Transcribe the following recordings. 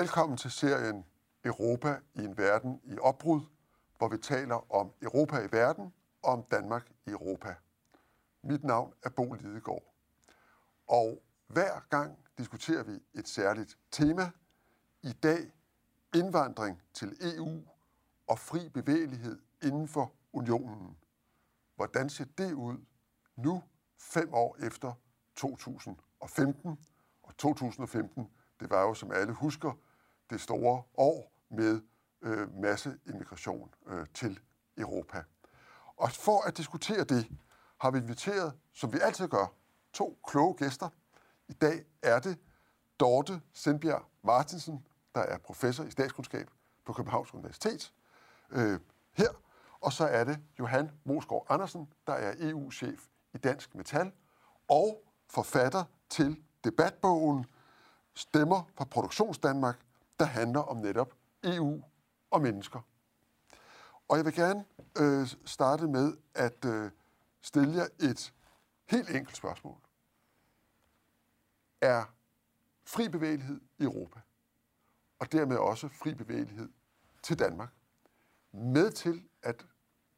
Velkommen til serien Europa i en verden i opbrud, hvor vi taler om Europa i verden og om Danmark i Europa. Mit navn er Bo Lidegaard. Og hver gang diskuterer vi et særligt tema. I dag indvandring til EU og fri bevægelighed inden for unionen. Hvordan ser det ud nu, fem år efter 2015? Og 2015, det var jo, som alle husker, det store år med øh, masse immigration øh, til Europa. Og for at diskutere det, har vi inviteret, som vi altid gør, to kloge gæster. I dag er det Dorte Sindbjerg Martinsen, der er professor i statskundskab på Københavns Universitet, øh, her. Og så er det Johan Mosgaard Andersen, der er EU-chef i Dansk Metal og forfatter til debatbogen Stemmer fra Produktionsdanmark, der handler om netop EU og mennesker. Og jeg vil gerne øh, starte med at øh, stille jer et helt enkelt spørgsmål. Er fri bevægelighed i Europa, og dermed også fri bevægelighed til Danmark, med til at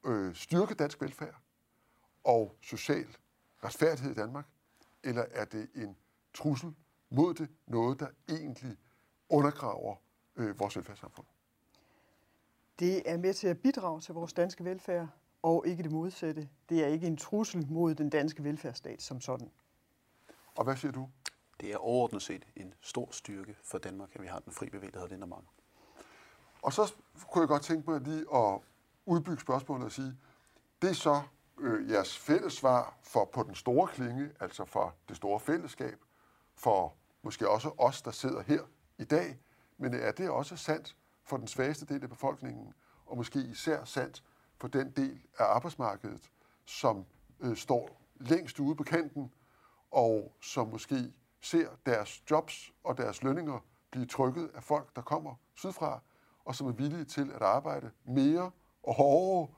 øh, styrke dansk velfærd og social retfærdighed i Danmark, eller er det en trussel mod det, noget der egentlig undergraver øh, vores velfærdssamfund? Det er med til at bidrage til vores danske velfærd, og ikke det modsatte. Det er ikke en trussel mod den danske velfærdsstat som sådan. Og hvad siger du? Det er overordnet set en stor styrke for Danmark, at vi har den fri bevægelighed af den mange. Og så kunne jeg godt tænke mig lige at udbygge spørgsmålet og sige, det er så øh, jeres fælles svar for på den store klinge, altså for det store fællesskab, for måske også os, der sidder her i dag, men er det også sandt for den svageste del af befolkningen, og måske især sandt for den del af arbejdsmarkedet, som øh, står længst ude på kanten, og som måske ser deres jobs og deres lønninger blive trykket af folk, der kommer sydfra, og som er villige til at arbejde mere og hårdere,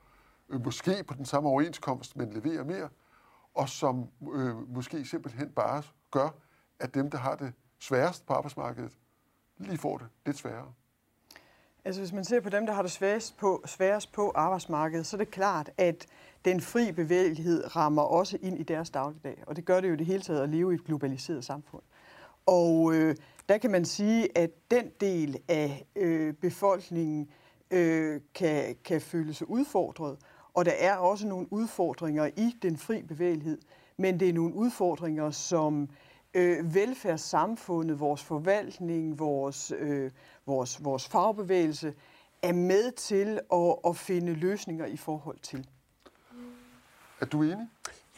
øh, måske på den samme overenskomst, men levere mere, og som øh, måske simpelthen bare gør, at dem, der har det sværest på arbejdsmarkedet, lige får det lidt sværere. Altså hvis man ser på dem, der har det sværest på, sværest på arbejdsmarkedet, så er det klart, at den fri bevægelighed rammer også ind i deres dagligdag. Og det gør det jo det hele taget at leve i et globaliseret samfund. Og øh, der kan man sige, at den del af øh, befolkningen øh, kan, kan føle sig udfordret. Og der er også nogle udfordringer i den fri bevægelighed. Men det er nogle udfordringer, som øh, velfærdssamfundet, vores forvaltning, vores, øh, vores, vores fagbevægelse er med til at, at finde løsninger i forhold til. Er du enig?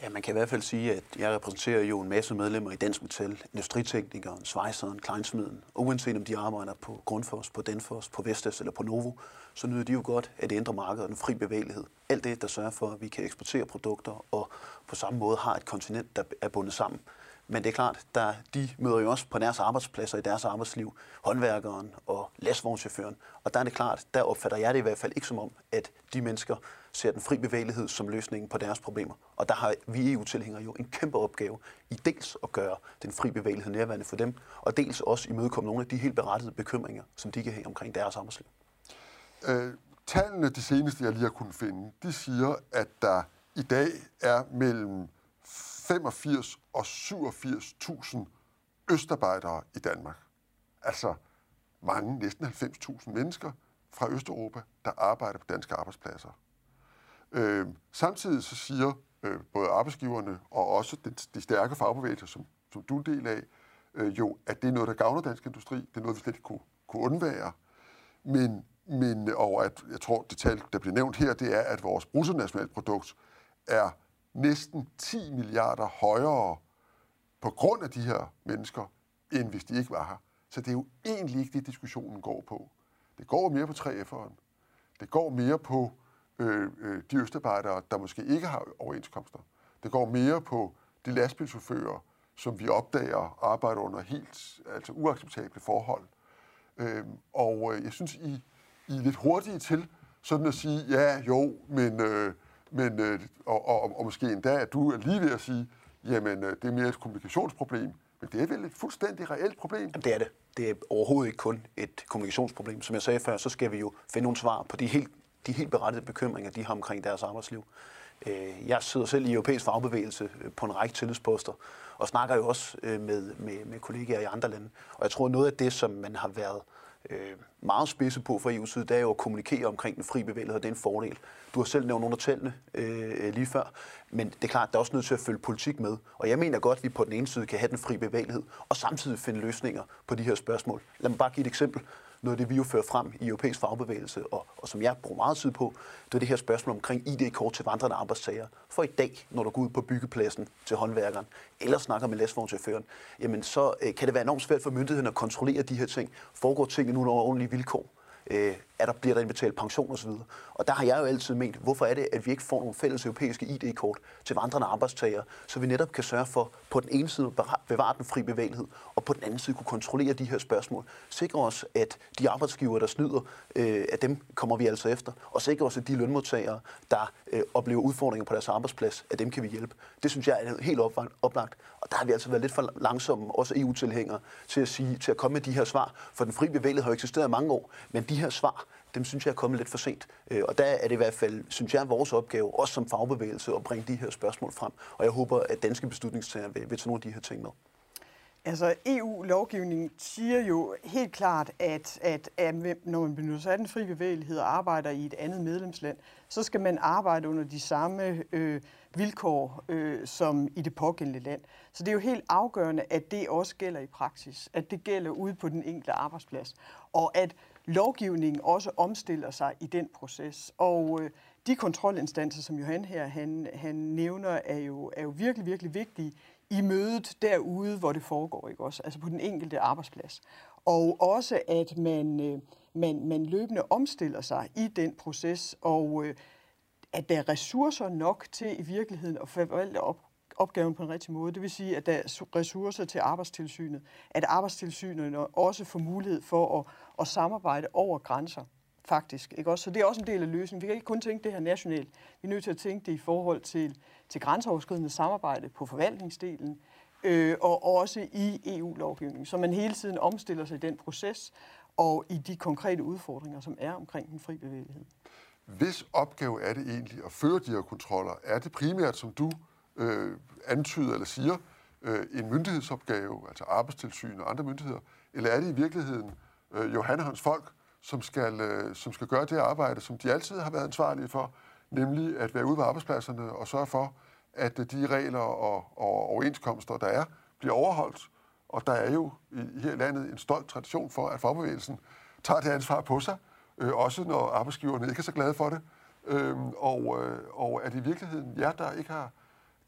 Ja, man kan i hvert fald sige, at jeg repræsenterer jo en masse medlemmer i Dansk Metal, industriteknikeren, svejseren, kleinsmeden. Og uanset om de arbejder på Grundfos, på Denfos, på Vestas eller på Novo, så nyder de jo godt af det indre marked og den fri bevægelighed. Alt det, der sørger for, at vi kan eksportere produkter og på samme måde har et kontinent, der er bundet sammen. Men det er klart, der, de møder jo også på deres arbejdspladser i deres arbejdsliv håndværkeren og lastvognchaufføren. Og der er det klart, der opfatter jeg det i hvert fald ikke som om, at de mennesker ser den fri bevægelighed som løsningen på deres problemer. Og der har vi EU-tilhængere jo en kæmpe opgave i dels at gøre den fri bevægelighed nærværende for dem, og dels også imødekomme nogle af de helt berettigede bekymringer, som de kan have omkring deres arbejdsliv. Øh, tallene, de seneste, jeg lige har kunnet finde, de siger, at der i dag er mellem 85 og 87.000 østarbejdere i Danmark. Altså mange, næsten 90.000 mennesker fra Østeuropa, der arbejder på danske arbejdspladser. Øh, samtidig så siger øh, både arbejdsgiverne og også de, de stærke fagbevægelser, som, som du er en del af, øh, jo, at det er noget, der gavner dansk industri. Det er noget, vi slet ikke kunne, kunne undvære. Men, men, og at, jeg tror, det tal, der bliver nævnt her, det er, at vores bruttonationalprodukt er næsten 10 milliarder højere på grund af de her mennesker, end hvis de ikke var her. Så det er jo egentlig ikke det, diskussionen går på. Det går mere på 3F'eren. Det går mere på øh, øh, de østarbejdere, der måske ikke har overenskomster. Det går mere på de lastbilchauffører, som vi opdager arbejder under helt altså uacceptable forhold. Øh, og øh, jeg synes, I, I er lidt hurtige til sådan at sige, ja, jo, men, øh, men øh, og, og, og måske endda, at du er lige ved at sige, jamen, øh, det er mere et kommunikationsproblem, Men det er vel et fuldstændig reelt problem? Jamen, det er det. Det er overhovedet ikke kun et kommunikationsproblem. Som jeg sagde før, så skal vi jo finde nogle svar på de helt, de helt berettigede bekymringer, de har omkring deres arbejdsliv. Øh, jeg sidder selv i europæisk fagbevægelse øh, på en række tillidsposter, og snakker jo også med, med, med kollegaer i andre lande. Og jeg tror, noget af det, som man har været øh, Øh, meget spidse på fra EU's side, det er jo at kommunikere omkring den fri bevægelighed, og det er en fordel. Du har selv nævnt nogle af tallene øh, lige før, men det er klart, der er også nødt til at følge politik med. Og jeg mener godt, at vi på den ene side kan have den fri bevægelighed, og samtidig finde løsninger på de her spørgsmål. Lad mig bare give et eksempel noget af det, vi jo fører frem i europæisk fagbevægelse, og, og som jeg bruger meget tid på, det er det her spørgsmål omkring ID-kort til vandrende arbejdstager. For i dag, når du går ud på byggepladsen til håndværkeren, eller snakker med læsvognchaufføren, jamen så øh, kan det være enormt svært for myndighederne at kontrollere de her ting. Foregår tingene nu under ordentlige vilkår? Øh, er der, bliver der indbetalt pension osv. Og der har jeg jo altid ment, hvorfor er det, at vi ikke får nogle fælles europæiske ID-kort til vandrende arbejdstagere, så vi netop kan sørge for på den ene side at bevare den fri bevægelighed, og på den anden side kunne kontrollere de her spørgsmål. Sikre os, at de arbejdsgiver, der snyder, øh, at dem kommer vi altså efter, og sikre os, at de lønmodtagere, der øh, oplever udfordringer på deres arbejdsplads, at dem kan vi hjælpe. Det synes jeg er helt oplagt, og der har vi altså været lidt for langsomme, også EU-tilhængere, til at, sige, til at komme med de her svar, for den fri bevægelighed har jo eksisteret i mange år, men de her svar, dem synes jeg er kommet lidt for sent. Øh, og der er det i hvert fald, synes jeg, vores opgave, også som fagbevægelse, at bringe de her spørgsmål frem. Og jeg håber, at danske beslutningstagere vil, vil tage nogle af de her ting med. Altså EU-lovgivningen siger jo helt klart, at, at, at når man benytter sig af den fri bevægelighed og arbejder i et andet medlemsland, så skal man arbejde under de samme øh, vilkår øh, som i det pågældende land. Så det er jo helt afgørende, at det også gælder i praksis, at det gælder ude på den enkelte arbejdsplads, og at lovgivningen også omstiller sig i den proces. Og øh, de kontrolinstanser, som Johan her han, han nævner, er jo, er jo virkelig, virkelig vigtige i mødet derude, hvor det foregår, ikke også? Altså på den enkelte arbejdsplads. Og også, at man, øh, man, man løbende omstiller sig i den proces, og øh, at der er ressourcer nok til i virkeligheden at forvalte op, opgaven på en rigtig måde. Det vil sige, at der er ressourcer til arbejdstilsynet, at arbejdstilsynet også får mulighed for at, at samarbejde over grænser faktisk. Ikke også? Så det er også en del af løsningen. Vi kan ikke kun tænke det her nationalt. Vi er nødt til at tænke det i forhold til, til grænseoverskridende samarbejde på forvaltningsdelen, øh, og også i EU-lovgivningen, så man hele tiden omstiller sig i den proces og i de konkrete udfordringer, som er omkring den fri bevægelighed. Hvis opgave er det egentlig at føre de her kontroller? Er det primært, som du øh, antyder eller siger, øh, en myndighedsopgave, altså arbejdstilsyn og andre myndigheder, eller er det i virkeligheden øh, Johan og hans folk, som skal, øh, som skal gøre det arbejde, som de altid har været ansvarlige for, nemlig at være ude på arbejdspladserne og sørge for, at øh, de regler og, og overenskomster, der er, bliver overholdt. Og der er jo i, her i landet en stolt tradition for, at fagbevægelsen tager det ansvar på sig, øh, også når arbejdsgiverne ikke er så glade for det. Øhm, og, øh, og er det i virkeligheden jer, der ikke har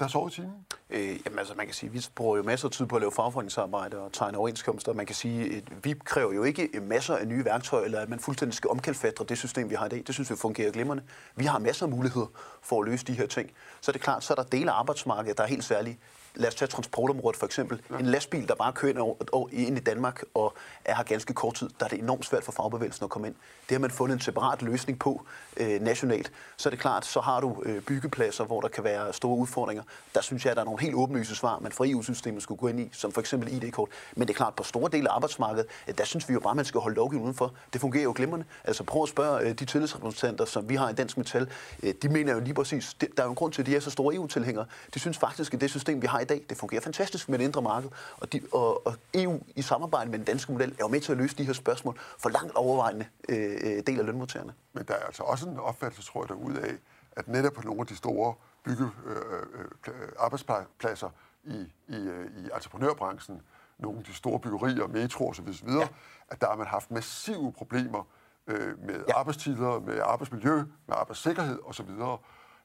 der sover i timen? Øh, jamen altså, man kan sige, vi bruger jo masser af tid på at lave fagforeningsarbejde og tegne overenskomster. Man kan sige, at vi kræver jo ikke øh, masser af nye værktøjer, eller at man fuldstændig skal omkalfatre det system, vi har i dag. Det synes vi fungerer glimrende. Vi har masser af muligheder for at løse de her ting. Så er det klart, så er der dele af arbejdsmarkedet, der er helt særlige lad os tage transportområdet for eksempel. Ja. En lastbil, der bare kører ind i Danmark og er her ganske kort tid, der er det enormt svært for fagbevægelsen at komme ind. Det har man fundet en separat løsning på øh, nationalt. Så er det klart, så har du øh, byggepladser, hvor der kan være store udfordringer. Der synes jeg, at der er nogle helt åbenlyse svar, man fra EU-systemet skulle gå ind i, som for eksempel ID-kort. Men det er klart, på store dele af arbejdsmarkedet, øh, der synes vi jo bare, at man skal holde lovgivningen udenfor. Det fungerer jo glimrende. Altså prøv at spørge øh, de tillidsrepræsentanter, som vi har i Dansk Metal. Øh, de mener jo lige præcis, det, der er jo en grund til, at de er så store EU-tilhængere. De synes faktisk, at det system, vi har i dag, det fungerer fantastisk med det indre marked. Og, de, og, og EU i samarbejde med den danske model er jo med til at løse de her spørgsmål for langt overvejende øh, øh del af lønmodtagerne. Men der er altså også en opfattelse, tror jeg, derude af, at netop på nogle af de store bygge øh, øh, arbejdspladser i, i, øh, i entreprenørbranchen, nogle af de store byggerier, metro osv., ja. at der har man haft massive problemer øh, med ja. arbejdstider, med arbejdsmiljø, med arbejdssikkerhed osv.,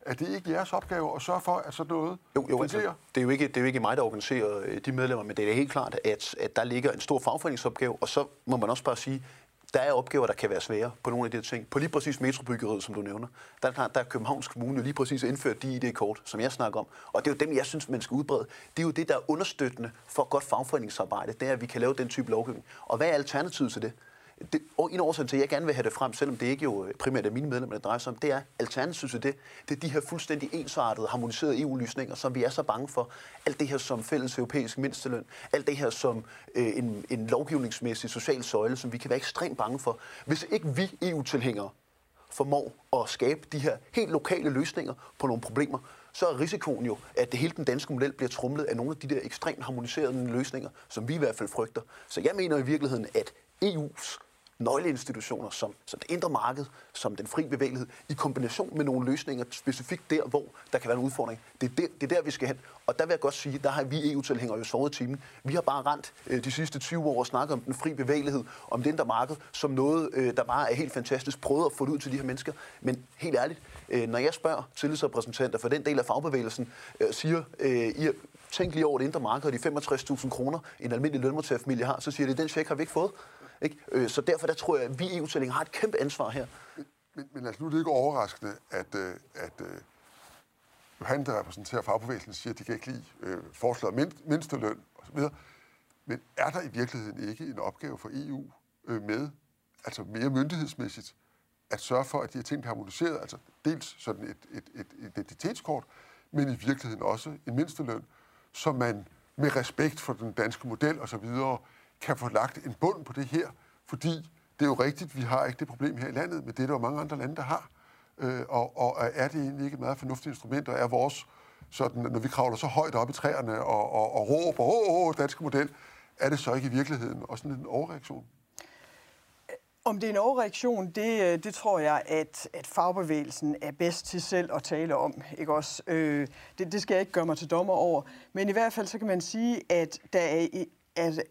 er det ikke jeres opgave at sørge for, at sådan noget jo, jo, altså, det, er jo ikke, det er jo ikke mig, der organiserer øh, de medlemmer, men det er helt klart, at, at der ligger en stor fagforeningsopgave, og så må man også bare sige, der er opgaver, der kan være svære på nogle af de her ting. På lige præcis metrobyggeriet, som du nævner, der er klart, der er Københavns Kommune lige præcis indført de ID-kort, som jeg snakker om. Og det er jo dem, jeg synes, man skal udbrede. Det er jo det, der er understøttende for godt fagforeningsarbejde, det er, at vi kan lave den type lovgivning. Og hvad er alternativet til det? Det, og en årsag til, at jeg gerne vil have det frem, selvom det ikke jo øh, primært er mine medlemmer, det drejer sig om, det er alternativet til det. Det er de her fuldstændig ensartede, harmoniserede EU-løsninger, som vi er så bange for. Alt det her som fælles europæisk mindsteløn, alt det her som øh, en, en lovgivningsmæssig social søjle, som vi kan være ekstremt bange for. Hvis ikke vi EU-tilhængere formår at skabe de her helt lokale løsninger på nogle problemer, så er risikoen jo, at det hele den danske model bliver trumlet af nogle af de der ekstremt harmoniserede løsninger, som vi i hvert fald frygter. Så jeg mener i virkeligheden, at EU's nøgleinstitutioner, som, som det indre marked, som den fri bevægelighed, i kombination med nogle løsninger specifikt der, hvor der kan være en udfordring. Det er, der, det er der, vi skal hen. Og der vil jeg godt sige, der har vi EU-tilhængere jo sovet timen. Vi har bare rent øh, de sidste 20 år og snakket om den fri bevægelighed, om det indre marked, som noget, øh, der bare er helt fantastisk. Prøvet at få det ud til de her mennesker. Men helt ærligt, øh, når jeg spørger tillidsrepræsentanter for den del af fagbevægelsen, øh, siger, øh, I tænk lige over det indre marked og de 65.000 kroner, en almindelig lønmodtagerfamilie har, så siger det, den check har vi ikke fået. Ikke? Øh, så derfor der tror jeg, at vi eu har et kæmpe ansvar her. Men, men, men altså, nu er det ikke overraskende, at, øh, at øh, Johan, der repræsenterer fagbevægelsen, siger, at de kan ikke lide øh, forslaget om mindsteløn osv. Men er der i virkeligheden ikke en opgave for EU øh, med, altså mere myndighedsmæssigt, at sørge for, at de her ting bliver harmoniseret, altså dels sådan et, et, et identitetskort, men i virkeligheden også en mindsteløn, så man med respekt for den danske model osv., kan få lagt en bund på det her, fordi det er jo rigtigt, vi har ikke det problem her i landet, men det er der jo mange andre lande, der har. Øh, og, og er det egentlig ikke et meget fornuftigt instrument, og er vores, sådan, når vi kravler så højt op i træerne og, og, og råber, åh, åh, danske model, er det så ikke i virkeligheden også en overreaktion? Om det er en overreaktion, det, øh, det tror jeg, at, at fagbevægelsen er bedst til selv at tale om. Ikke også? Øh, det, det skal jeg ikke gøre mig til dommer over. Men i hvert fald så kan man sige, at der er, at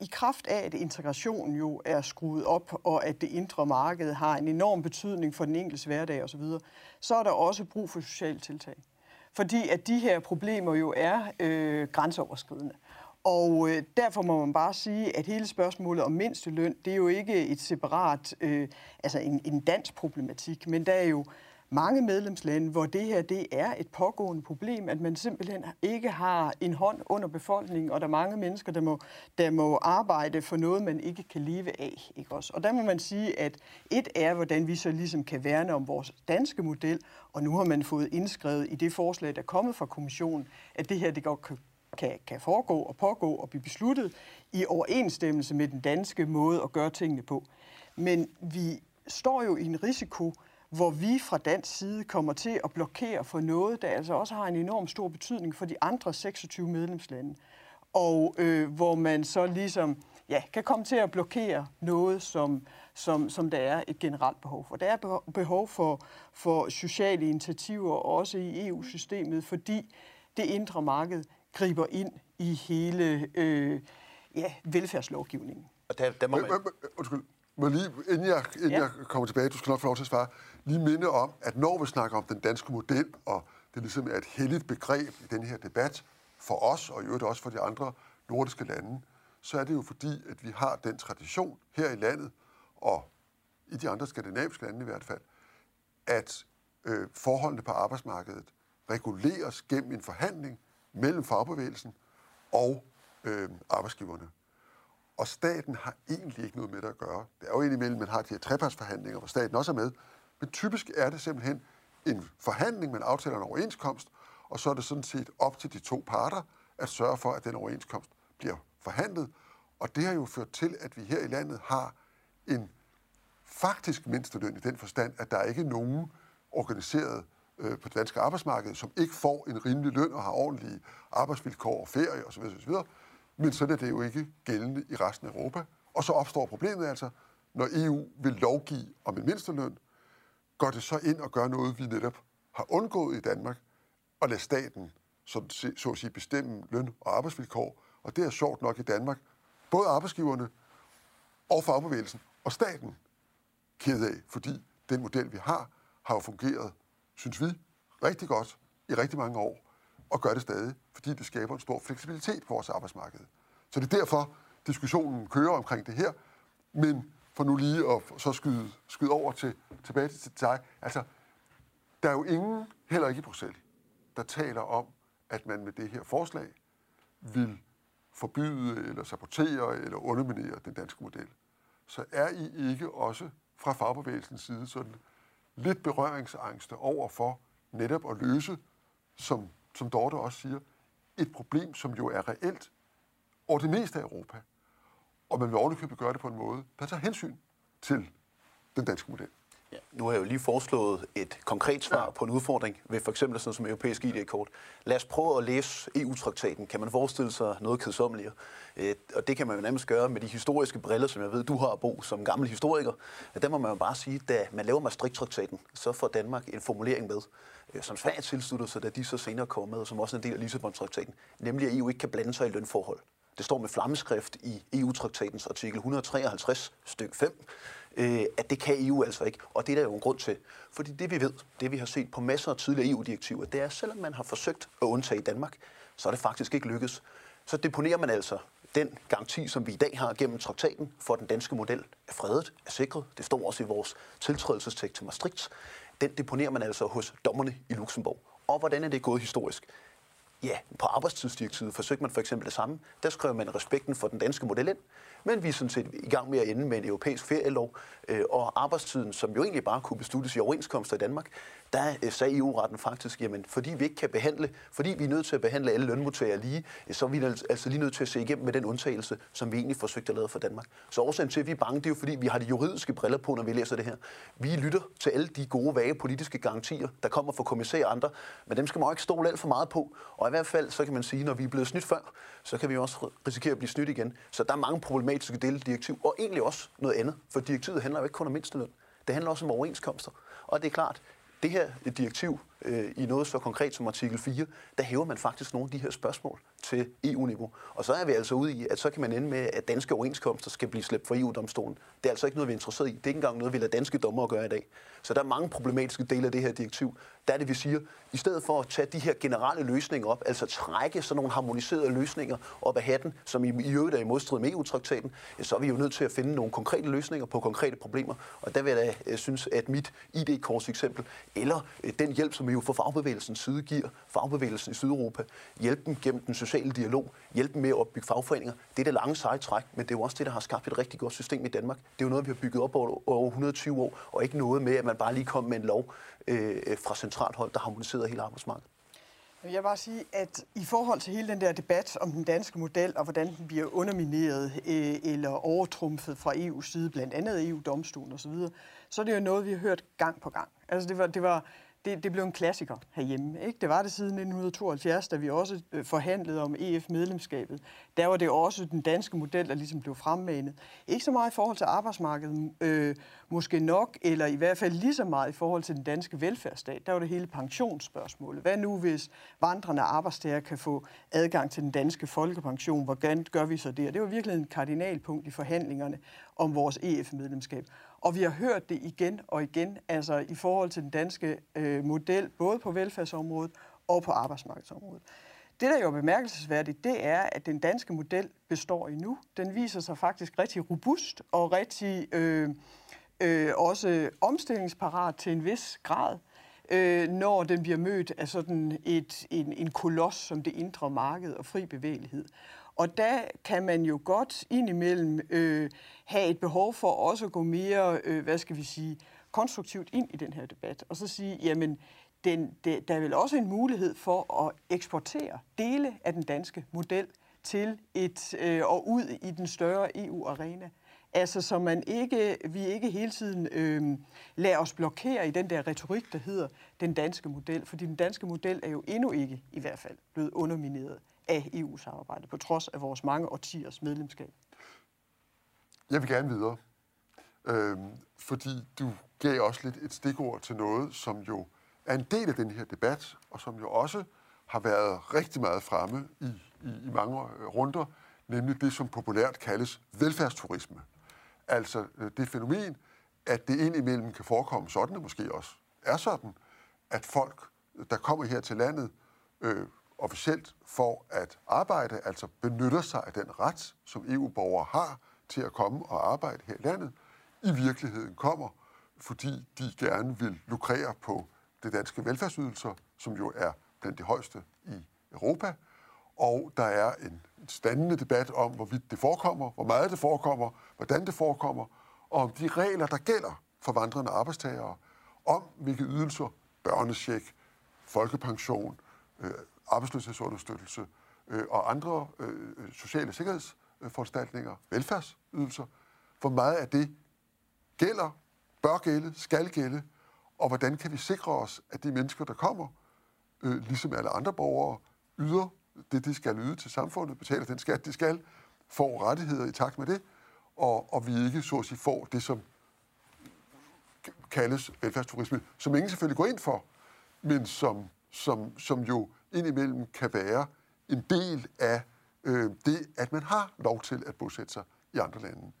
i kraft af, at integrationen jo er skruet op, og at det indre marked har en enorm betydning for den enkelte hverdag osv., så er der også brug for sociale tiltag. Fordi at de her problemer jo er øh, grænseoverskridende. Og øh, derfor må man bare sige, at hele spørgsmålet om mindsteløn, det er jo ikke et separat, øh, altså en, en dansk problematik, men der er jo mange medlemslande, hvor det her det er et pågående problem, at man simpelthen ikke har en hånd under befolkningen, og der er mange mennesker, der må, der må arbejde for noget, man ikke kan leve af. Ikke også? Og der må man sige, at et er, hvordan vi så ligesom kan værne om vores danske model, og nu har man fået indskrevet i det forslag, der er kommet fra kommissionen, at det her det godt kan kan, kan foregå og pågå og blive besluttet i overensstemmelse med den danske måde at gøre tingene på. Men vi står jo i en risiko, hvor vi fra dansk side kommer til at blokere for noget, der altså også har en enorm stor betydning for de andre 26 medlemslande. Og øh, hvor man så ligesom ja, kan komme til at blokere noget, som, som, som der er et generelt behov for. Der er behov for, for sociale initiativer også i EU-systemet, fordi det indre marked griber ind i hele øh, ja, velfærdslovgivningen. Og der, der må man... Undskyld, må lige, inden jeg, inden ja. jeg kommer tilbage, du skal nok få lov til at svare, lige minde om, at når vi snakker om den danske model, og det ligesom er et heldigt begreb i den her debat, for os, og i øvrigt også for de andre nordiske lande, så er det jo fordi, at vi har den tradition her i landet, og i de andre skandinaviske lande i hvert fald, at øh, forholdene på arbejdsmarkedet reguleres gennem en forhandling mellem fagbevægelsen og øh, arbejdsgiverne. Og staten har egentlig ikke noget med det at gøre. Det er jo indimellem, man har de her trepartsforhandlinger, hvor staten også er med. Men typisk er det simpelthen en forhandling, man aftaler en overenskomst, og så er det sådan set op til de to parter at sørge for, at den overenskomst bliver forhandlet. Og det har jo ført til, at vi her i landet har en faktisk mindsteløn i den forstand, at der ikke er nogen organiseret øh, på det danske arbejdsmarked, som ikke får en rimelig løn og har ordentlige arbejdsvilkår og ferie osv. osv. Men sådan er det jo ikke gældende i resten af Europa. Og så opstår problemet altså, når EU vil lovgive om en mindsteløn, går det så ind og gør noget, vi netop har undgået i Danmark, og lade staten så, så at sige, bestemme løn- og arbejdsvilkår. Og det er sjovt nok i Danmark. Både arbejdsgiverne og fagbevægelsen og staten ked af, fordi den model, vi har, har jo fungeret, synes vi, rigtig godt i rigtig mange år og gør det stadig, fordi det skaber en stor fleksibilitet på vores arbejdsmarked. Så det er derfor, diskussionen kører omkring det her. Men for nu lige at så skyde, skyde over til, tilbage til dig. Altså, der er jo ingen, heller ikke i Bruxelles, der taler om, at man med det her forslag vil forbyde eller sabotere eller underminere den danske model. så er I ikke også fra fagbevægelsens side sådan lidt berøringsangste over for netop at løse, som, som Dorte også siger, et problem, som jo er reelt over det meste af Europa. Og man vil ovenikøbet gøre det på en måde, der tager hensyn til den danske model. Ja, nu har jeg jo lige foreslået et konkret svar ja. på en udfordring ved for eksempel sådan som europæisk ID-kort. Lad os prøve at læse EU-traktaten. Kan man forestille sig noget kedsommeligere? Øh, og det kan man jo nærmest gøre med de historiske briller, som jeg ved, du har, Bo, som gammel historiker. Der må man jo bare sige, da man laver Maastricht-traktaten, så får Danmark en formulering med, øh, som Sverige tilslutter sig, da de så senere kommer med, som også er en del af Lissabon-traktaten, nemlig at EU ikke kan blande sig i lønforhold. Det står med flammeskrift i EU-traktatens artikel 153 styk 5, øh, at det kan EU altså ikke. Og det er der jo en grund til. Fordi det vi ved, det vi har set på masser af tidligere EU-direktiver, det er, at selvom man har forsøgt at undtage Danmark, så er det faktisk ikke lykkes. Så deponerer man altså den garanti, som vi i dag har gennem traktaten for den danske model, er fredet, er sikret. Det står også i vores tiltrædelsestekst til Maastricht. Den deponerer man altså hos dommerne i Luxembourg. Og hvordan er det gået historisk? Ja, på arbejdstidsdirektivet forsøgte man for eksempel det samme. Der skrev man respekten for den danske model ind, men vi er sådan set i gang med at ende med en europæisk ferielov, øh, og arbejdstiden, som jo egentlig bare kunne besluttes i overenskomster i Danmark, der øh, sagde EU-retten faktisk, jamen fordi vi ikke kan behandle, fordi vi er nødt til at behandle alle lønmodtagere lige, øh, så er vi altså, altså lige nødt til at se igennem med den undtagelse, som vi egentlig forsøgte at lave for Danmark. Så årsagen til, at vi er bange, det er jo fordi, vi har de juridiske briller på, når vi læser det her. Vi lytter til alle de gode, vage politiske garantier, der kommer fra kommissærer og andre, men dem skal man jo ikke stole alt for meget på. Og i hvert fald, så kan man sige, når vi er blevet snydt før, så kan vi også risikere at blive snydt igen. Så der er mange problemer automatiske af direktiv, og egentlig også noget andet, for direktivet handler jo ikke kun om mindsteløn. Det handler også om overenskomster. Og det er klart, det her direktiv øh, i noget så konkret som artikel 4, der hæver man faktisk nogle af de her spørgsmål til EU-niveau. Og så er vi altså ude i, at så kan man ende med, at danske overenskomster skal blive slæbt for EU-domstolen. Det er altså ikke noget, vi er interesseret i. Det er ikke engang noget, vi lader danske dommer gøre i dag. Så der er mange problematiske dele af det her direktiv. Der er det, vi siger, i stedet for at tage de her generelle løsninger op, altså trække sådan nogle harmoniserede løsninger op af hatten, som i, i øvrigt er i modstrid med EU-traktaten, så er vi jo nødt til at finde nogle konkrete løsninger på konkrete problemer. Og der vil jeg da øh, synes, at mit ID-kors eksempel, eller øh, den hjælp, som vi jo fra fagbevægelsens side giver fagbevægelsen i Sydeuropa, hjælpen gennem den sociale dialog, hjælpe med at opbygge fagforeninger, det er det lange seje træk, men det er jo også det, der har skabt et rigtig godt system i Danmark. Det er jo noget, vi har bygget op over, over 120 år, og ikke noget med, at man bare lige kom med en lov øh, øh, fra centralt hold, der harmoniserede hele arbejdsmarkedet. Jeg vil bare sige, at i forhold til hele den der debat om den danske model, og hvordan den bliver undermineret øh, eller overtrumfet fra EU's side, blandt andet EU-domstolen osv., så er det jo noget, vi har hørt gang på gang. Altså det var, det var det, det blev en klassiker herhjemme. Ikke? Det var det siden 1972, da vi også øh, forhandlede om EF-medlemskabet. Der var det også den danske model, der ligesom blev fremmanet. Ikke så meget i forhold til arbejdsmarkedet, øh, måske nok, eller i hvert fald lige så meget i forhold til den danske velfærdsstat. Der var det hele pensionsspørgsmålet. Hvad nu, hvis vandrende arbejdstager kan få adgang til den danske folkepension? Hvordan gør vi så det? det var virkelig en kardinalpunkt i forhandlingerne om vores EF-medlemskab. Og vi har hørt det igen og igen, altså i forhold til den danske øh, model, både på velfærdsområdet og på arbejdsmarkedsområdet. Det, der jo er bemærkelsesværdigt, det er, at den danske model består endnu. Den viser sig faktisk rigtig robust og rigtig øh, øh, også omstillingsparat til en vis grad, øh, når den bliver mødt af sådan et, en, en koloss som det indre marked og fri bevægelighed. Og der kan man jo godt indimellem øh, have et behov for også at gå mere, øh, hvad skal vi sige, konstruktivt ind i den her debat. Og så sige, jamen, den, det, der er vel også en mulighed for at eksportere dele af den danske model til et øh, og ud i den større EU-arena. Altså, så man ikke, vi ikke hele tiden øh, lader os blokere i den der retorik, der hedder den danske model. Fordi den danske model er jo endnu ikke, i hvert fald, blevet undermineret af EU-samarbejdet, på trods af vores mange årtiers medlemskab? Jeg vil gerne videre, øh, fordi du gav også lidt et stikord til noget, som jo er en del af den her debat, og som jo også har været rigtig meget fremme i, i, i mange runder, nemlig det, som populært kaldes velfærdsturisme. Altså øh, det fænomen, at det indimellem kan forekomme sådan, og måske også er sådan, at folk, der kommer her til landet, øh, officielt for at arbejde, altså benytter sig af den ret, som EU-borgere har til at komme og arbejde her i landet, i virkeligheden kommer, fordi de gerne vil lukrere på det danske velfærdsydelser, som jo er blandt de højeste i Europa. Og der er en standende debat om, hvorvidt det forekommer, hvor meget det forekommer, hvordan det forekommer, og om de regler, der gælder for vandrende arbejdstagere, om hvilke ydelser, børnesjek, folkepension, øh, arbejdsløshedsunderstøttelse øh, og andre øh, sociale sikkerhedsforanstaltninger, velfærdsydelser, hvor meget af det gælder, bør gælde, skal gælde, og hvordan kan vi sikre os, at de mennesker, der kommer, øh, ligesom alle andre borgere, yder det, de skal yde til samfundet, betaler den skat, de skal, får rettigheder i takt med det, og, og vi ikke, så at sige, får det, som kaldes velfærdsturisme, som ingen selvfølgelig går ind for, men som, som, som jo indimellem kan være en del af øh, det, at man har lov til at bosætte sig i andre lande.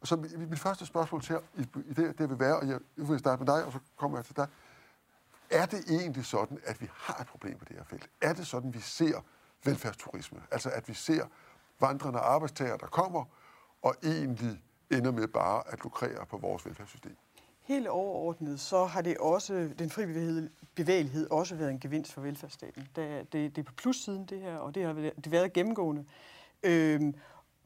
Og så mit første spørgsmål til i, i det, det vil være, og jeg, vil starte med dig, og så kommer jeg til dig. Er det egentlig sådan, at vi har et problem på det her felt? Er det sådan, vi ser velfærdsturisme? Altså at vi ser vandrende arbejdstager, der kommer, og egentlig ender med bare at lukrere på vores velfærdssystem? Helt overordnet, så har det også, den fri bevægelighed, bevægelighed også været en gevinst for velfærdsstaten. Det, det, det er på plussiden, det her, og det har det været gennemgående. Øhm,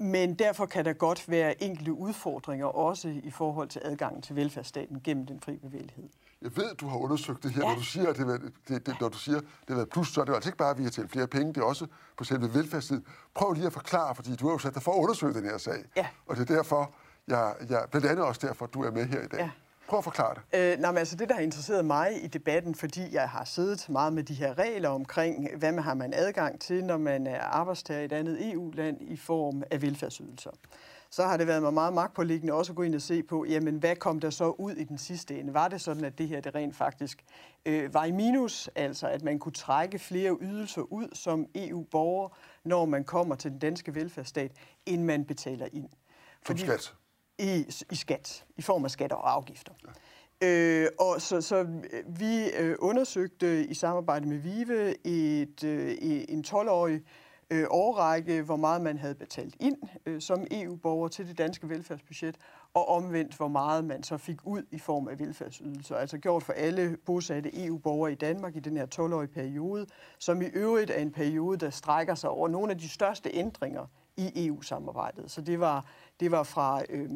men derfor kan der godt være enkelte udfordringer også i forhold til adgangen til velfærdsstaten gennem den fri bevægelighed. Jeg ved, du har undersøgt det her. Ja. Når du siger, at det, det, det, når du siger, det har været plus, så er det altså ikke bare, at vi har tjent flere penge, det er også på selve velfærdssiden. Prøv lige at forklare, fordi du har jo sat dig for at undersøge den her sag. Ja. Og det er derfor, jeg, jeg, blandt andet også derfor, du er med her i dag. Ja. Prøv at forklare det. Øh, nej, men altså det, der har interesseret mig i debatten, fordi jeg har siddet meget med de her regler omkring, hvad man har man adgang til, når man er arbejdstager i et andet EU-land i form af velfærdsydelser. Så har det været mig meget magtpåliggende også at gå ind og se på, jamen hvad kom der så ud i den sidste ende? Var det sådan, at det her det rent faktisk øh, var i minus, altså at man kunne trække flere ydelser ud som EU-borger, når man kommer til den danske velfærdsstat, end man betaler ind? Fordi, som skat? I, i skat, i form af skatter og afgifter. Ja. Øh, og så, så øh, vi øh, undersøgte i samarbejde med VIVE et, øh, en 12-årig øh, årrække, hvor meget man havde betalt ind øh, som EU-borger til det danske velfærdsbudget, og omvendt, hvor meget man så fik ud i form af velfærdsydelser. Altså gjort for alle bosatte EU-borgere i Danmark i den her 12-årige periode, som i øvrigt er en periode, der strækker sig over nogle af de største ændringer i EU-samarbejdet. Så det var, det var fra, øh,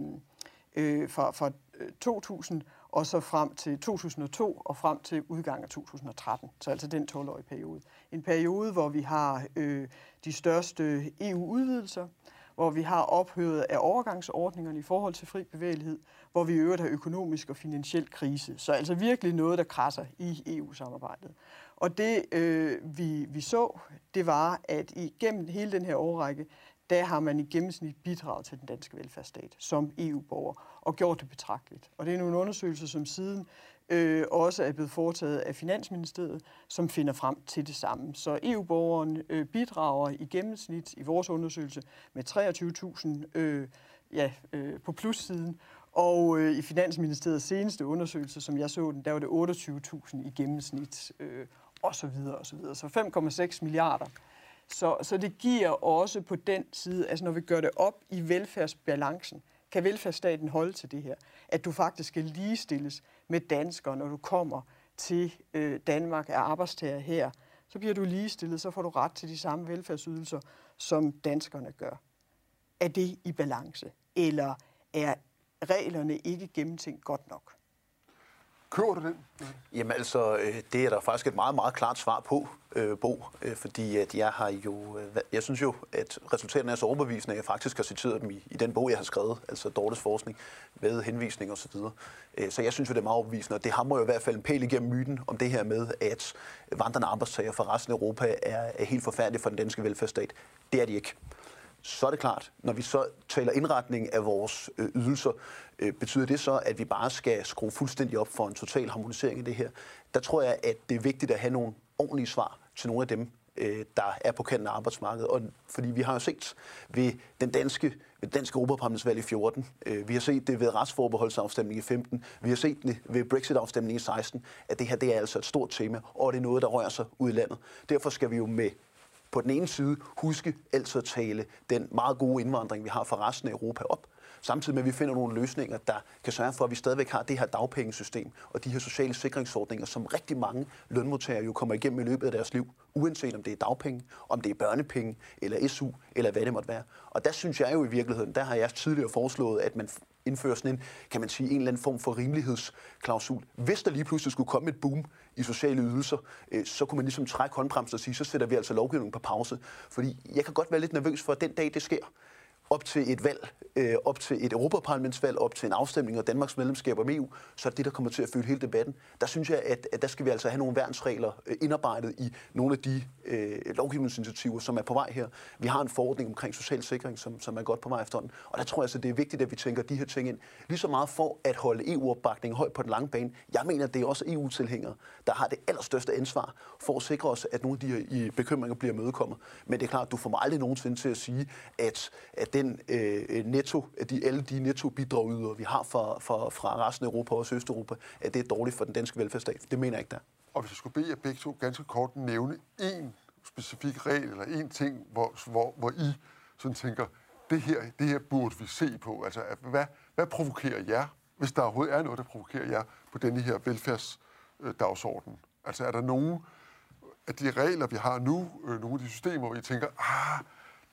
øh, fra, fra øh, 2000 og så frem til 2002 og frem til udgangen af 2013. Så altså den 12-årige periode. En periode, hvor vi har øh, de største EU-udvidelser, hvor vi har ophøret af overgangsordningerne i forhold til fri bevægelighed, hvor vi i øvrigt har økonomisk og finansiel krise. Så altså virkelig noget, der krasser i EU-samarbejdet. Og det øh, vi, vi så, det var, at igennem hele den her årrække, der har man i gennemsnit bidraget til den danske velfærdsstat som EU-borger og gjort det betragteligt. Og det er en undersøgelse som siden øh, også er blevet foretaget af Finansministeriet, som finder frem til det samme. Så EU-borgeren øh, bidrager i gennemsnit i vores undersøgelse med 23.000 øh, ja, øh, på plussiden, og øh, i Finansministeriets seneste undersøgelse, som jeg så den, der var det 28.000 i gennemsnit, øh, og så videre, og så videre. Så 5,6 milliarder så, så det giver også på den side, altså når vi gør det op i velfærdsbalancen, kan velfærdsstaten holde til det her, at du faktisk skal ligestilles med danskere, når du kommer til øh, Danmark, er arbejdstager her, så bliver du ligestillet, så får du ret til de samme velfærdsydelser, som danskerne gør. Er det i balance? Eller er reglerne ikke gennemtænkt godt nok? Køber du den? Jamen altså, øh, det er der faktisk et meget, meget klart svar på, øh, Bo, øh, fordi at jeg har jo, øh, jeg synes jo, at resultaterne er så overbevisende, at jeg faktisk har citeret dem i, i den bog, jeg har skrevet, altså Dortes forskning, ved henvisning og så videre. Øh, så jeg synes jo, det er meget overbevisende, og det hamrer jo i hvert fald en pæl igennem myten om det her med, at vandrende arbejdstager fra resten af Europa er, er helt forfærdelige for den danske velfærdsstat. Det er de ikke så er det klart, når vi så taler indretning af vores øh, ydelser, øh, betyder det så, at vi bare skal skrue fuldstændig op for en total harmonisering af det her? Der tror jeg, at det er vigtigt at have nogle ordentlige svar til nogle af dem, øh, der er på kanten af arbejdsmarkedet. Og, fordi vi har jo set ved den danske, ved danske Europaparlamentsvalg i 14, øh, vi har set det ved retsforbeholdsafstemningen i 15, vi har set det ved Brexit-afstemningen i 16, at det her det er altså et stort tema, og det er noget, der rører sig ud i landet. Derfor skal vi jo med på den ene side huske altid at tale den meget gode indvandring, vi har fra resten af Europa op. samtidig med, at vi finder nogle løsninger, der kan sørge for, at vi stadigvæk har det her dagpengesystem og de her sociale sikringsordninger, som rigtig mange lønmodtagere jo kommer igennem i løbet af deres liv, uanset om det er dagpenge, om det er børnepenge, eller SU, eller hvad det måtte være. Og der synes jeg jo i virkeligheden, der har jeg tidligere foreslået, at man indfører sådan en, kan man sige, en eller anden form for rimelighedsklausul. Hvis der lige pludselig skulle komme et boom i sociale ydelser, øh, så kunne man ligesom trække håndbremsen og sige, så sætter vi altså lovgivningen på pause. Fordi jeg kan godt være lidt nervøs for, at den dag det sker, op til et valg, øh, op til et Europaparlamentsvalg, op til en afstemning og Danmarks medlemskab om EU, så er det det, der kommer til at fylde hele debatten. Der synes jeg, at, at der skal vi altså have nogle værnsregler øh, indarbejdet i nogle af de øh, lovgivningsinitiativer, som er på vej her. Vi har en forordning omkring social sikring, som, som er godt på vej efterhånden. Og der tror jeg altså, det er vigtigt, at vi tænker de her ting ind. Lige så meget for at holde EU-opbakningen højt på den lange bane. Jeg mener, at det er også EU-tilhængere, der har det allerstørste ansvar for at sikre os, at nogle af de her bekymringer bliver mødekommet. Men det er klart, du får mig aldrig nogensinde til at sige, at, at den øh, netto, at de, alle de netto-bidragyder, vi har fra, fra, fra resten af Europa og Østeuropa, at det er dårligt for den danske velfærdsstat. Det mener jeg ikke, der. Og hvis jeg skulle bede jer begge to ganske kort nævne en specifik regel eller en ting, hvor, hvor, hvor I sådan tænker, det her, det her burde vi se på. Altså, hvad, hvad provokerer jer, hvis der overhovedet er noget, der provokerer jer på denne her velfærdsdagsorden? Altså, er der nogen af de regler, vi har nu, øh, nogle af de systemer, hvor I tænker, ah,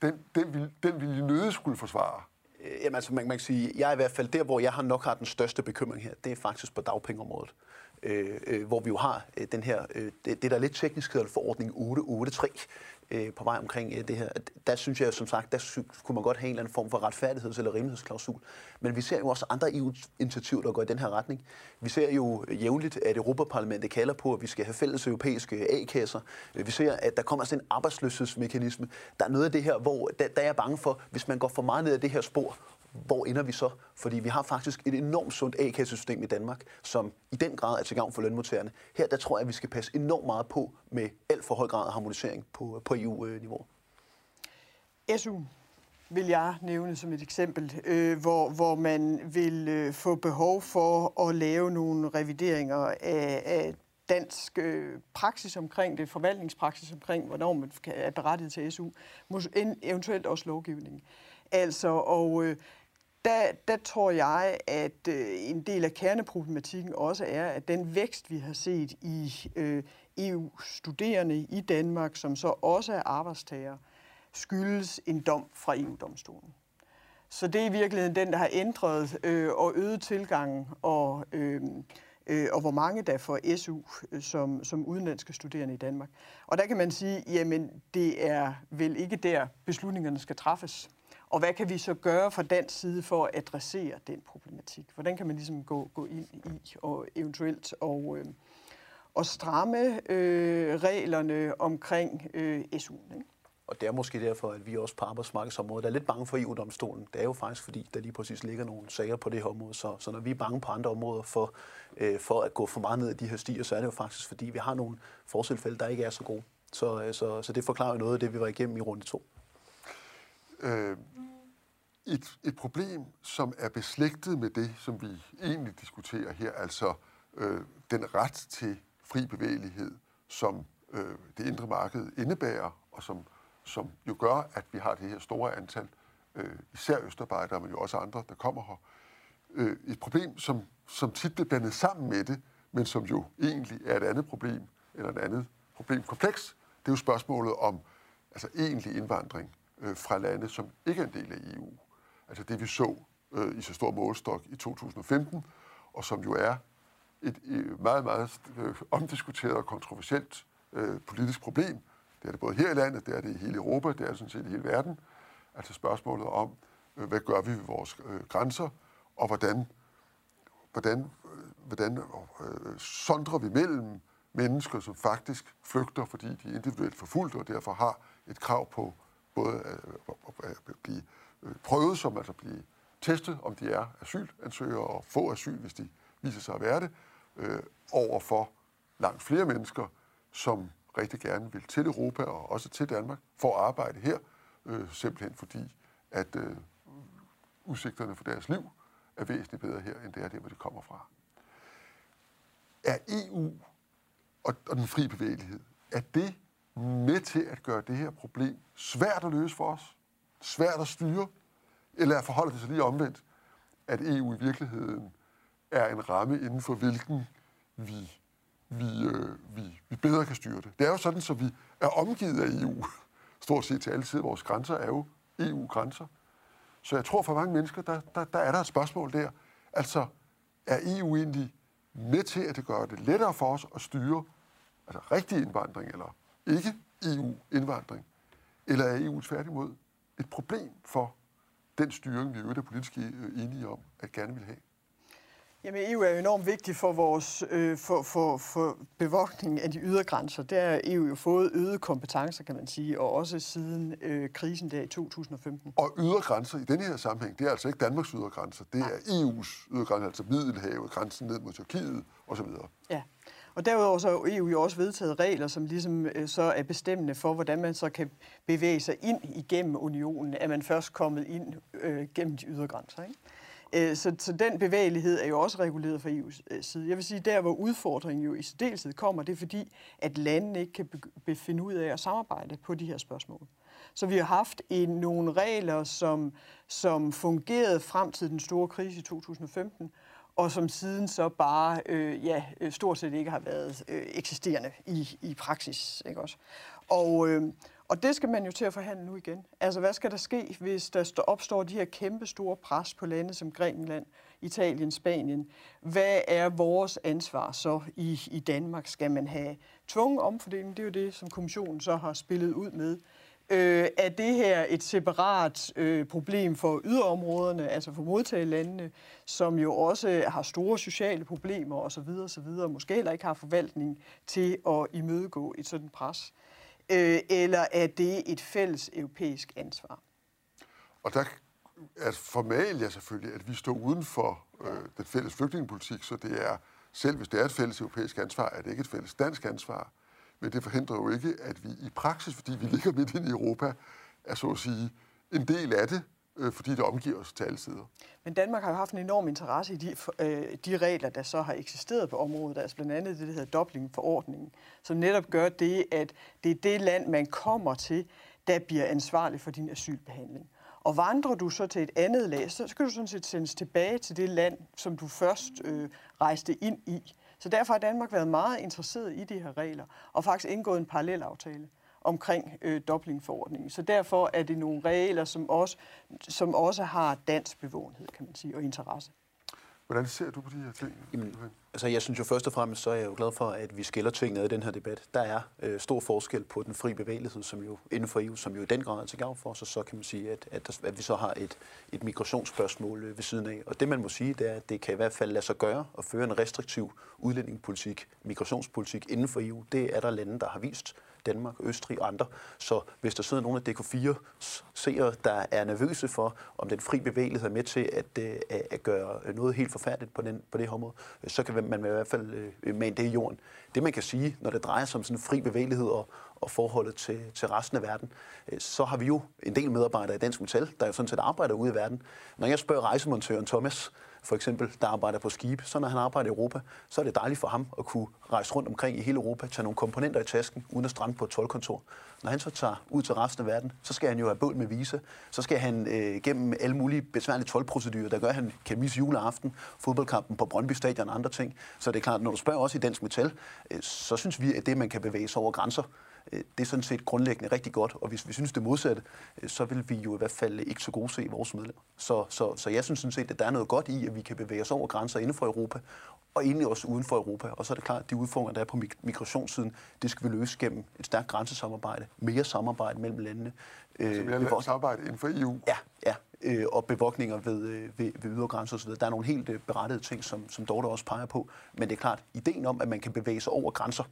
den, den, vil, den vil I nøde skulle forsvare? Øh, jamen altså, man, man kan sige, jeg er i hvert fald der, hvor jeg har nok har den største bekymring her, det er faktisk på dagpengeområdet. Øh, øh, hvor vi jo har øh, den her, øh, det, det der er lidt teknisk hedder forordning 883, øh, på vej omkring øh, det her. Der synes jeg som sagt, der kunne man godt have en eller anden form for retfærdigheds- eller rimelighedsklausul. Men vi ser jo også andre EU-initiativer, der går i den her retning. Vi ser jo jævnligt, at Europaparlamentet kalder på, at vi skal have fælles europæiske A-kasser. Vi ser, at der kommer sådan en arbejdsløshedsmekanisme. Der er noget af det her, hvor der, der er jeg bange for, hvis man går for meget ned ad det her spor, hvor ender vi så? Fordi vi har faktisk et enormt sundt A-kassesystem i Danmark, som i den grad er til gavn for lønmodtagerne. Her der tror jeg, at vi skal passe enormt meget på med alt for høj grad af harmonisering på, på EU-niveau. SU vil jeg nævne som et eksempel, øh, hvor, hvor man vil øh, få behov for at lave nogle revideringer af, af dansk øh, praksis omkring det, forvaltningspraksis omkring, hvornår man er berettiget til SU, eventuelt også lovgivning. Altså, og øh, der, der tror jeg, at øh, en del af kerneproblematikken også er, at den vækst, vi har set i øh, EU-studerende i Danmark, som så også er arbejdstager, skyldes en dom fra EU-domstolen. Så det er i virkeligheden den, der har ændret øh, og øget tilgangen, og, øh, øh, og hvor mange der får SU øh, som, som udenlandske studerende i Danmark. Og der kan man sige, jamen det er vel ikke der, beslutningerne skal træffes. Og hvad kan vi så gøre fra dansk side for at adressere den problematik? Hvordan kan man ligesom gå, gå ind i og eventuelt og, øh, og stramme øh, reglerne omkring øh, SU'en? Ikke? Og det er måske derfor, at vi også på arbejdsmarkedsområdet er lidt bange for EU-domstolen. Det er jo faktisk fordi, der lige præcis ligger nogle sager på det her område. Så, så når vi er bange på andre områder for, øh, for at gå for meget ned i de her stier, så er det jo faktisk fordi, vi har nogle fortilfælde, der ikke er så gode. Så, øh, så, så det forklarer jo noget af det, vi var igennem i runde to. Øh, et, et problem, som er beslægtet med det, som vi egentlig diskuterer her, altså øh, den ret til fri bevægelighed, som øh, det indre marked indebærer, og som, som jo gør, at vi har det her store antal, øh, især østarbejdere, men jo også andre, der kommer her. Øh, et problem, som, som tit bliver blandet sammen med det, men som jo egentlig er et andet problem, eller et andet problemkompleks, det er jo spørgsmålet om altså egentlig indvandring øh, fra lande, som ikke er en del af EU. Altså det, vi så øh, i så stor målstok i 2015, og som jo er et øh, meget, meget øh, omdiskuteret og kontroversielt øh, politisk problem. Det er det både her i landet, det er det i hele Europa, det er det sådan set i hele verden. Altså spørgsmålet om, øh, hvad gør vi ved vores øh, grænser, og hvordan, hvordan, øh, hvordan øh, sondrer vi mellem mennesker, som faktisk flygter, fordi de er individuelt forfulgt, og derfor har et krav på både at, at, at blive øh, prøvet, som altså blive testet, om de er asylansøgere og få asyl, hvis de viser sig at være det, øh, over for langt flere mennesker, som rigtig gerne vil til Europa og også til Danmark for at arbejde her, øh, simpelthen fordi, at øh, udsigterne for deres liv er væsentligt bedre her, end det er der, hvor de kommer fra. Er EU og, og den fri bevægelighed, er det med til at gøre det her problem svært at løse for os? Svært at styre? Eller forholder det sig lige omvendt, at EU i virkeligheden er en ramme, inden for hvilken vi, vi, øh, vi, vi bedre kan styre det. Det er jo sådan, så vi er omgivet af EU. Stort set til alle sider. Vores grænser er jo EU-grænser. Så jeg tror, for mange mennesker, der, der, der er der et spørgsmål der. Altså, er EU egentlig med til, at det gør det lettere for os at styre altså rigtig indvandring, eller ikke EU-indvandring? Eller er EU tværtimod et problem for den styring, vi øvrigt er politisk enige om, at gerne vil have? Jamen, EU er jo enormt vigtig for vores øh, for, for, for bevogtningen af de ydre grænser. Der har EU jo fået øget kompetencer, kan man sige, og også siden øh, krisen der i 2015. Og ydre grænser i denne her sammenhæng, det er altså ikke Danmarks ydre grænser, det er EU's ydre grænser, altså Middelhavet, grænsen ned mod Tyrkiet osv. Ja. Og derudover så har EU jo også vedtaget regler, som ligesom øh, så er bestemmende for, hvordan man så kan bevæge sig ind igennem unionen, at man først kommet ind øh, gennem de ydre grænser. Ikke? Øh, så, så den bevægelighed er jo også reguleret fra EU's øh, side. Jeg vil sige, der hvor udfordringen jo i særdeleshed kommer, det er fordi, at landene ikke kan befinde ud af at samarbejde på de her spørgsmål. Så vi har haft en, nogle regler, som, som fungerede frem til den store krise i 2015, og som siden så bare øh, ja, øh, stort set ikke har været øh, eksisterende i, i praksis. Ikke også? Og, øh, og det skal man jo til at forhandle nu igen. Altså, hvad skal der ske, hvis der opstår de her kæmpe store pres på lande som Grækenland, Italien, Spanien? Hvad er vores ansvar så i, i Danmark? Skal man have tvungen omfordeling? Det er jo det, som kommissionen så har spillet ud med. Øh, er det her et separat øh, problem for yderområderne, altså for modtagelandene, som jo også har store sociale problemer osv., osv., måske heller ikke har forvaltning til at imødegå et sådan pres? øh, eller er det et fælles europæisk ansvar? Og der er formalia selvfølgelig, at vi står uden for øh, den fælles flygtningepolitik, så det er, selv hvis det er et fælles europæisk ansvar, er det ikke et fælles dansk ansvar. Men det forhindrer jo ikke, at vi i praksis, fordi vi ligger midt ind i Europa, er så at sige en del af det, øh, fordi det omgiver os til alle sider. Men Danmark har jo haft en enorm interesse i de, øh, de regler, der så har eksisteret på området, altså blandt andet det, der hedder Dublin-forordningen, som netop gør det, at det er det land, man kommer til, der bliver ansvarlig for din asylbehandling. Og vandrer du så til et andet land, så skal du sådan set sendes tilbage til det land, som du først øh, rejste ind i. Så derfor har Danmark været meget interesseret i de her regler, og faktisk indgået en parallelaftale omkring øh, Dublin-forordningen. Så derfor er det nogle regler, som også, som også har dansk bevågenhed, kan man sige, og interesse. Hvordan ser du på de her ting? Jamen, altså jeg synes jo først og fremmest, så er jeg jo glad for, at vi skiller tingene i den her debat. Der er øh, stor forskel på den fri bevægelighed, som jo inden for EU, som jo i den grad er til gavn for os, og så kan man sige, at, at, at vi så har et, et migrationsspørgsmål øh, ved siden af. Og det man må sige, det er, at det kan i hvert fald lade sig gøre at føre en restriktiv udlændingepolitik, migrationspolitik inden for EU. Det er der lande, der har vist. Danmark, Østrig og andre. Så hvis der sidder nogle af DK4 seere, der er nervøse for, om den fri bevægelighed er med til øh, at, at, gøre noget helt forfærdeligt på, den, på det her område, så kan man i hvert fald øh, mane det i jorden. Det man kan sige, når det drejer sig om sådan fri bevægelighed og, og forholdet til, til resten af verden, øh, så har vi jo en del medarbejdere i Dansk Metal, der jo sådan set arbejder ude i verden. Når jeg spørger rejsemontøren Thomas, for eksempel, der arbejder på skib, så når han arbejder i Europa, så er det dejligt for ham at kunne rejse rundt omkring i hele Europa, tage nogle komponenter i tasken, uden at strande på et tolkontor. Når han så tager ud til resten af verden, så skal han jo have bøl med visa, så skal han øh, gennem alle mulige besværlige tolprocedurer, der gør, at han kan misse juleaften, fodboldkampen på Brøndby Stadion og andre ting. Så det er klart, når du spørger også i Dansk Metal, øh, så synes vi, at det, man kan bevæge sig over grænser, det er sådan set grundlæggende rigtig godt, og hvis vi synes det modsatte, øh, så vil vi jo i hvert fald ikke så gode se vores medlemmer. Så, så, så jeg synes sådan set, at der er noget godt i, at vi kan bevæge os over grænser inden for Europa, og egentlig også uden for Europa. Og så er det klart, at de udfordringer, der er på migrationssiden, det skal vi løse gennem et stærkt grænsesamarbejde, mere samarbejde mellem landene. Øh, så vi har samarbejde inden for EU? Ja, ja og bevogtninger ved, ved, ved ydre grænser osv. Der er nogle helt berettede ting, som, som Dorte også peger på. Men det er klart, ideen om, at man kan bevæge sig over grænser, øh,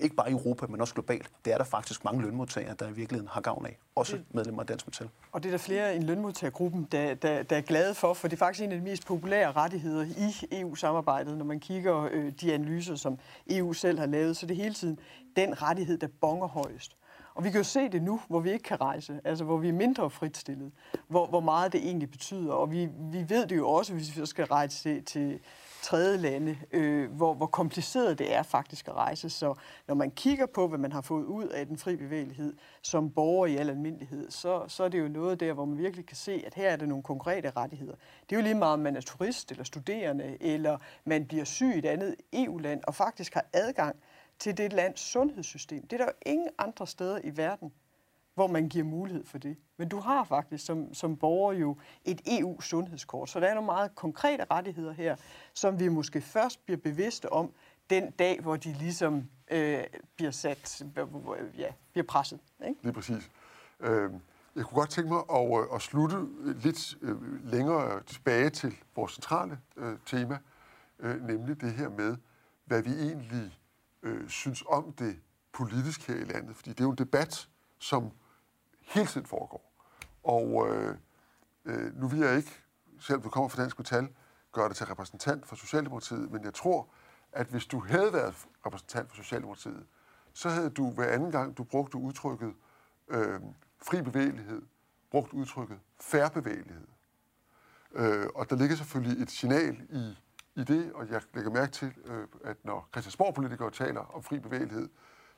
ikke bare i Europa, men også globalt, det er der faktisk mange lønmodtagere, der i virkeligheden har gavn af. Også medlemmer af Dansk Metal. Og det er der flere i lønmodtagergruppen, der, der, der er glade for, for det er faktisk en af de mest populære rettigheder i EU-samarbejdet, når man kigger øh, de analyser, som EU selv har lavet, så det er hele tiden den rettighed, der bonger højst. Og vi kan jo se det nu, hvor vi ikke kan rejse, altså hvor vi er mindre fritstillet, hvor, hvor meget det egentlig betyder. Og vi, vi ved det jo også, hvis vi skal rejse til, til tredje lande, øh, hvor, hvor kompliceret det er faktisk at rejse. Så når man kigger på, hvad man har fået ud af den fri bevægelighed som borger i al almindelighed, så, så er det jo noget der, hvor man virkelig kan se, at her er der nogle konkrete rettigheder. Det er jo lige meget, om man er turist eller studerende, eller man bliver syg i et andet EU-land, og faktisk har adgang til det lands sundhedssystem. Det er der jo ingen andre steder i verden, hvor man giver mulighed for det. Men du har faktisk som, som borger jo et EU-sundhedskort, så der er nogle meget konkrete rettigheder her, som vi måske først bliver bevidste om den dag, hvor de ligesom øh, bliver sat, ja, bliver presset. Ikke? Lige præcis. Øh, jeg kunne godt tænke mig at, øh, at slutte lidt øh, længere tilbage til vores centrale øh, tema, øh, nemlig det her med, hvad vi egentlig øh, synes om det politisk her i landet. Fordi det er jo en debat, som hele tiden foregår. Og øh, øh, nu vil jeg ikke, selvom du kommer fra Dansk Metal, gøre det til repræsentant for Socialdemokratiet, men jeg tror, at hvis du havde været repræsentant for Socialdemokratiet, så havde du hver anden gang, du brugte udtrykket øh, fri bevægelighed, brugt udtrykket færre bevægelighed. Øh, og der ligger selvfølgelig et signal i, i det, og jeg lægger mærke til, øh, at når Christiansborg-politikere taler om fri bevægelighed,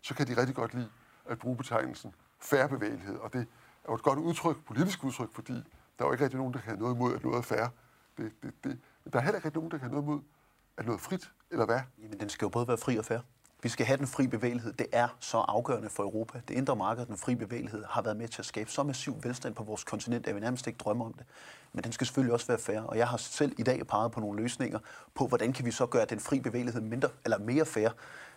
så kan de rigtig godt lide at bruge betegnelsen færre bevægelighed, og det er jo et godt udtryk, politisk udtryk, fordi der er jo ikke rigtig nogen, der kan have noget imod, at noget er færre. Det, det, det. Men der er heller ikke nogen, der kan have noget imod, at noget er frit, eller hvad? Jamen, den skal jo både være fri og fair. Vi skal have den fri bevægelighed. Det er så afgørende for Europa. Det indre marked, den fri bevægelighed, har været med til at skabe så massiv velstand på vores kontinent, at vi nærmest ikke drømmer om det. Men den skal selvfølgelig også være fair. Og jeg har selv i dag peget på nogle løsninger på, hvordan kan vi så gøre den fri bevægelighed mindre, eller mere fair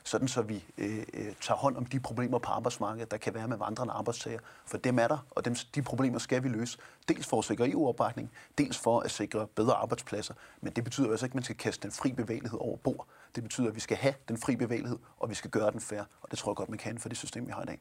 sådan så vi øh, øh, tager hånd om de problemer på arbejdsmarkedet, der kan være med vandrende arbejdstager. For dem er der, og dem, de problemer skal vi løse. Dels for at sikre EU-opbakning, dels for at sikre bedre arbejdspladser. Men det betyder altså ikke, at man skal kaste den fri bevægelighed over bord. Det betyder, at vi skal have den fri bevægelighed, og vi skal gøre den fair. Og det tror jeg godt, man kan for det system, vi har i dag.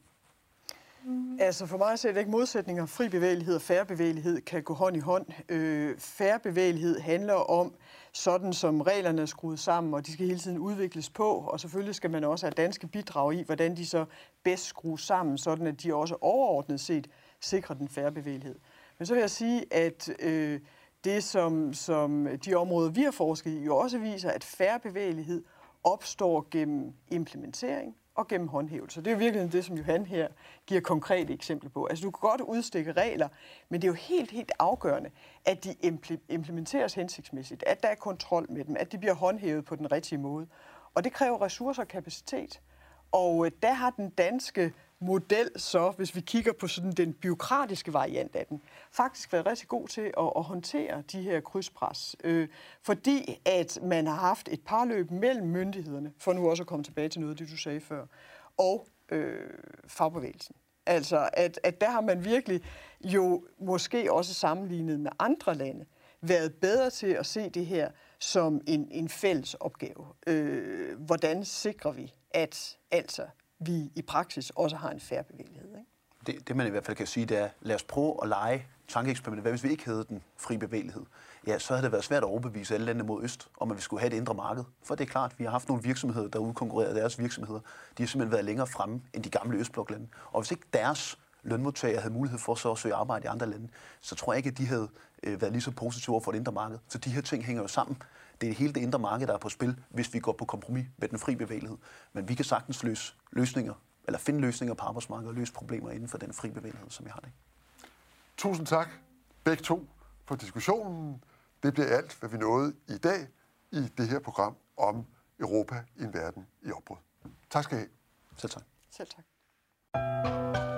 Mm. Altså for mig ser det ikke modsætninger. Fri bevægelighed og færre bevægelighed kan gå hånd i hånd. Øh, færre bevægelighed handler om, sådan som reglerne er skruet sammen, og de skal hele tiden udvikles på, og selvfølgelig skal man også have danske bidrag i, hvordan de så bedst skrues sammen, sådan at de også overordnet set sikrer den færre bevægelighed. Men så vil jeg sige, at øh, det, som, som de områder, vi har forsket i, jo også viser, at færre bevægelighed opstår gennem implementering, og gennem håndhævelse. Det er jo virkelig det, som Johan her giver konkrete eksempler på. Altså du kan godt udstikke regler, men det er jo helt, helt afgørende, at de implementeres hensigtsmæssigt, at der er kontrol med dem, at de bliver håndhævet på den rigtige måde. Og det kræver ressourcer og kapacitet. Og øh, der har den danske model så, hvis vi kigger på sådan den byråkratiske variant af den, faktisk været rigtig god til at, at håndtere de her krydspres. Øh, fordi at man har haft et parløb mellem myndighederne, for nu også at komme tilbage til noget af det, du sagde før, og øh, fagbevægelsen. Altså, at, at der har man virkelig jo måske også sammenlignet med andre lande, været bedre til at se det her som en, en fælles opgave. Øh, hvordan sikrer vi, at altså vi i praksis også har en færre bevægelighed. Ikke? Det, det man i hvert fald kan sige, det er, lad os prøve at lege tankeeksperimentet. Hvad hvis vi ikke havde den fri bevægelighed? Ja, så havde det været svært at overbevise alle lande mod øst, om at vi skulle have et indre marked. For det er klart, vi har haft nogle virksomheder, der udkonkurrerede deres virksomheder. De har simpelthen været længere fremme end de gamle østbloklande. Og hvis ikke deres lønmodtagere havde mulighed for så at søge arbejde i andre lande, så tror jeg ikke, at de havde øh, været lige så positive over for det indre marked. Så de her ting hænger jo sammen. Det er hele det indre marked, der er på spil, hvis vi går på kompromis med den fri bevægelighed. Men vi kan sagtens løse løsninger, eller finde løsninger på arbejdsmarkedet og løse problemer inden for den fri bevægelighed, som vi har det. Tusind tak, begge to, for diskussionen. Det bliver alt, hvad vi nåede i dag i det her program om Europa i en verden i opbrud. Tak skal I have. Selv tak. Selv tak.